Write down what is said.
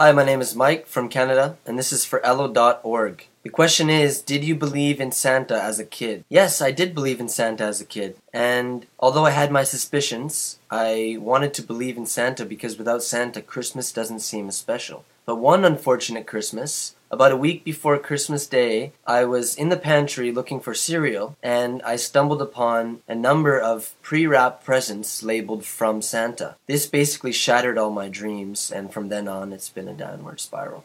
Hi, my name is Mike from Canada, and this is for elllo.org. The question is Did you believe in Santa as a kid? Yes, I did believe in Santa as a kid. And although I had my suspicions, I wanted to believe in Santa because without Santa, Christmas doesn't seem as special. But one unfortunate Christmas, about a week before Christmas Day, I was in the pantry looking for cereal and I stumbled upon a number of pre wrapped presents labeled from Santa. This basically shattered all my dreams, and from then on, it's been a downward spiral.